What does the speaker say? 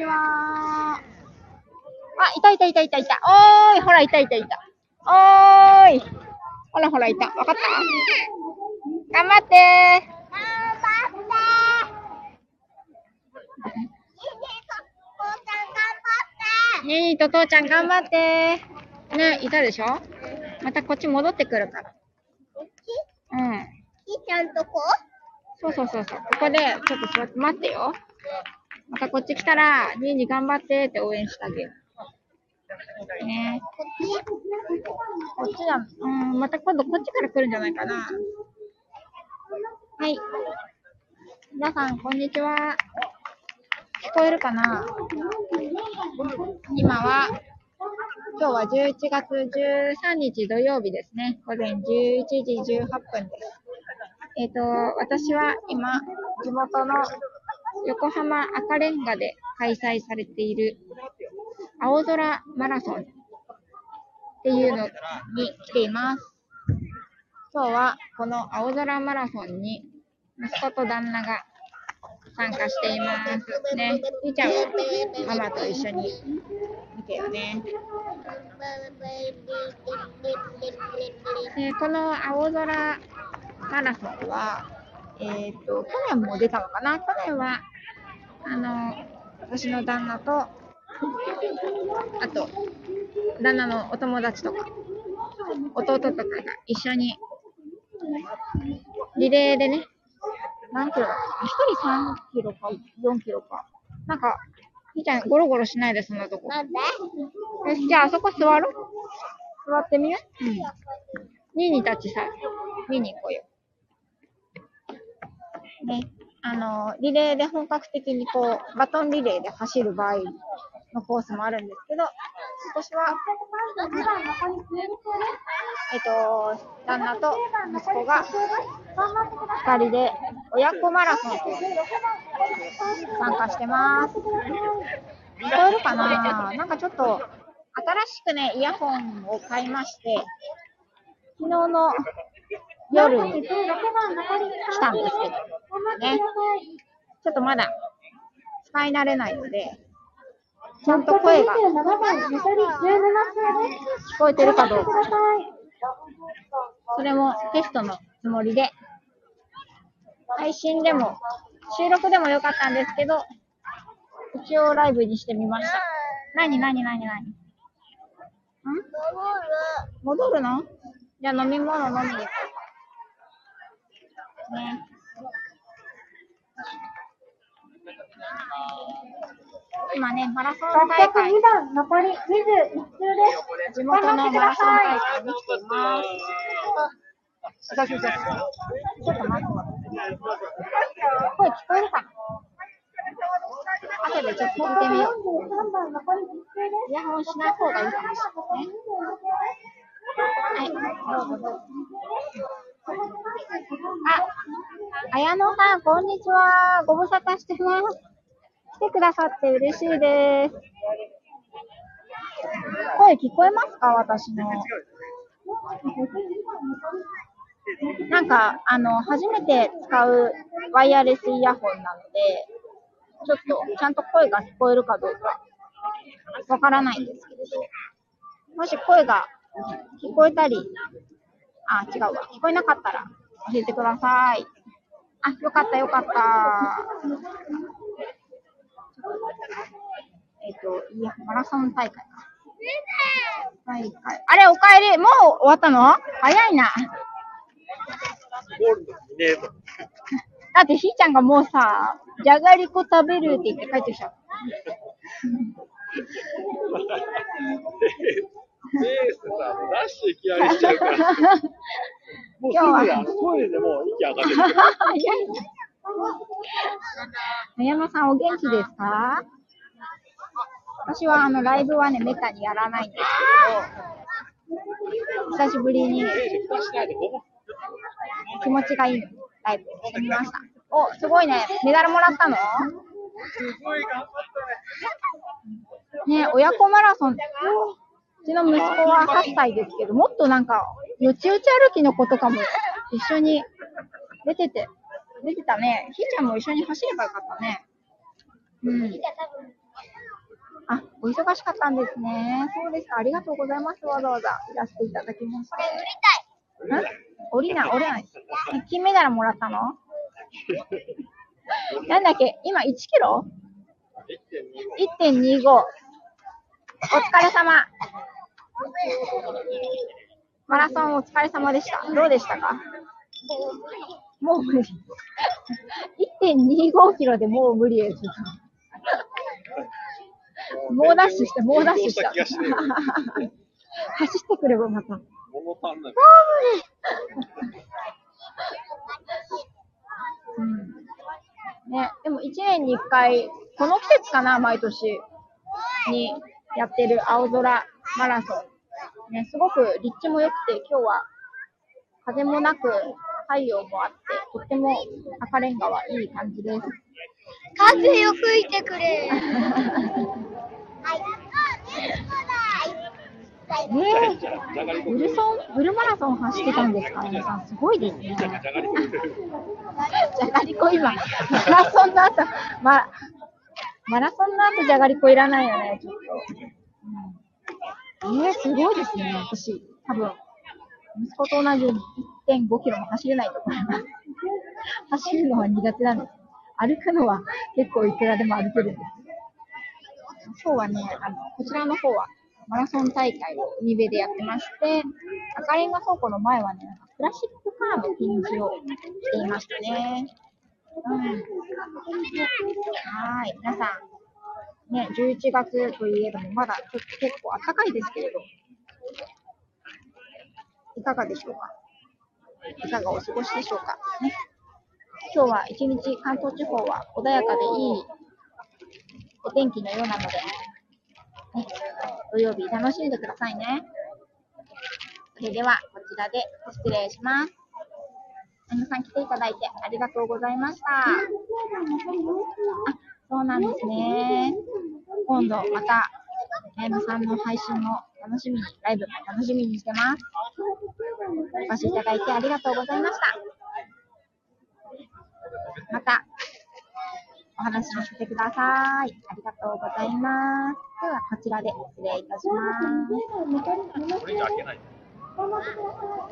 ちは。あ、いたいたいたいたいた。おーい、ほら、いたいたいた。おーい。ほらほら、いた。わかった？頑張ってー。ねえと父ちゃん頑張ってー。ね、いたでしょ？またこっち戻ってくるから。うん。きちゃんとこ？そうそうそうそう。ここで、ちょっと座って待ってよ。またこっち来たら、ニーニー頑張ってって応援してあげる。ねこっちこっちだ。うん、また今度こっちから来るんじゃないかな。はい。皆さん、こんにちは。聞こえるかな？今は、今日は11月13日土曜日ですね。午前11時18分です。えっ、と、私は今、地元の横浜赤レンガで開催されている青空マラソンっていうのに来ています。今日はこの青空マラソンに息子と旦那が参加しています。ね、みーちゃんはママと一緒に見てよね。でこの青空マラソンは、えっ、と、去年も出たのかな？去年は、あの、私の旦那と、あと、旦那のお友達とか、弟とかが一緒に、リレーでね、何キロだ？人3キロか4キロか。なんか、みーちゃんゴロゴロしないで、そんなとこ。なんで？よし、じゃああそこ座ろう。座ってみるうん。ニーニーたちさ、見に行こうよ。ね、あの、リレーで本格的にこう、バトンリレーで走る場合のコースもあるんですけど、今年は、えっと、旦那と息子が二人で親子マラソン参加してます。聞こえるかな？なんかちょっと、新しくね、イヤホンを買いまして、昨日の夜に来たんですけど、ね。ちょっとまだ使い慣れないので、ちゃんと声が聞こえてるかどうか、それもテストのつもりで、配信でも、収録でもよかったんですけど、一応ライブにしてみました。なになになになにん戻るの？じゃあ飲み物飲みに行こう。ね。今ね、マラソン大会、2番、残り21周です。地元のマラソン大会に来ています。ちょっと待って。声聞こえるかな後でちょっと聞いてみよう。43番、残り10周です。イヤホンしない方がいいかもしれないね。はい、どうぞどうぞ。あ、綾野さん、こんにちは。ご無沙汰してます。来てくださって嬉しいです。声聞こえますか？私の。なんか、あの、初めて使うワイヤレスイヤホンなので、ちょっと、ちゃんと声が聞こえるかどうか、わからないんですけれど、もし声が聞こえたり、あ、違うわ。聞こえなかったら教えてください。あ、よかったよかった。えっ、と、いや、マラソン大会か。大会。あれ、おかえり。もう終わったの？早いな。だって、ひーちゃんがもうさ、じゃがりこ食べるって言って帰ってきちゃった。レースさ、もうダッシュいきなりしちゃうから。もうすぐや、トイレでもう息上がってる。早いな。宮山さん、お元気ですか私は、あの、ライブはね、めったにやらないんですけど、久しぶりに気持ちがいいライブをしてみました。お、すごいね。メダルもらったのすごい頑張ったね。ね、親子マラソン。うちの息子は8歳ですけど、もっとなんか、よちよち歩きの子とかも一緒に出てて、出てたね。ひーちゃんも一緒に走ればよかったね。うん。あ、お忙しかったんですね。そうですか。ありがとうございます。わざわざいらしていただきまして。売りたい。ん降りない、降りない。え金メダルもらったの？なんだっけ？今1キロ ?1.25。お疲れ様。マラソンお疲れ様でした。どうでしたか？もう無理。1.25キロでもう無理です。もうダッシュして、もうダッシュした。走ってくればまた。物足んない。うん。ね、でも1年に1回、この季節かな、毎年にやってる青空マラソン。ね、すごく立地も良くて、今日は風もなく太陽もあって、とっても赤レンガはいい感じです。風よ吹いてくれ。ねじゃあ、じゃがりこえ、ウルソン、ウルマラソン走ってたんですか？皆さん、すごいですね。じゃがりこ入れる。じゃがりこ今、マラソンの後、ま、マラソンの後じゃがりこいらないよね、ちょっと。うん、えー、すごいですね、私。多分、息子と同じように1.5キロも走れないと思います。走るのは苦手なんです。歩くのは結構いくらでも歩けるんです。今日はね、あの、こちらの方はマラソン大会を海辺でやってまして、赤レンガ倉庫の前はね、クラシックカーの展示をしていましたね。うん。はい。皆さん、ね、11月といえども、まだちょっと結構暖かいですけれど、いかがでしょうか？いかがお過ごしでしょうか？ね。今日は一日関東地方は穏やかでいいお天気のようなので、ね、土曜日楽しんでくださいね。それでは、こちらで失礼します。皆さん来ていただいてありがとうございました。そうなんですね。今度また、ライブさんの配信も楽しみに、ライブも楽しみにしてます。お越しいただいてありがとうございました。また、お話しさせてください。ありがとうございます。では、こちらで失礼いたします。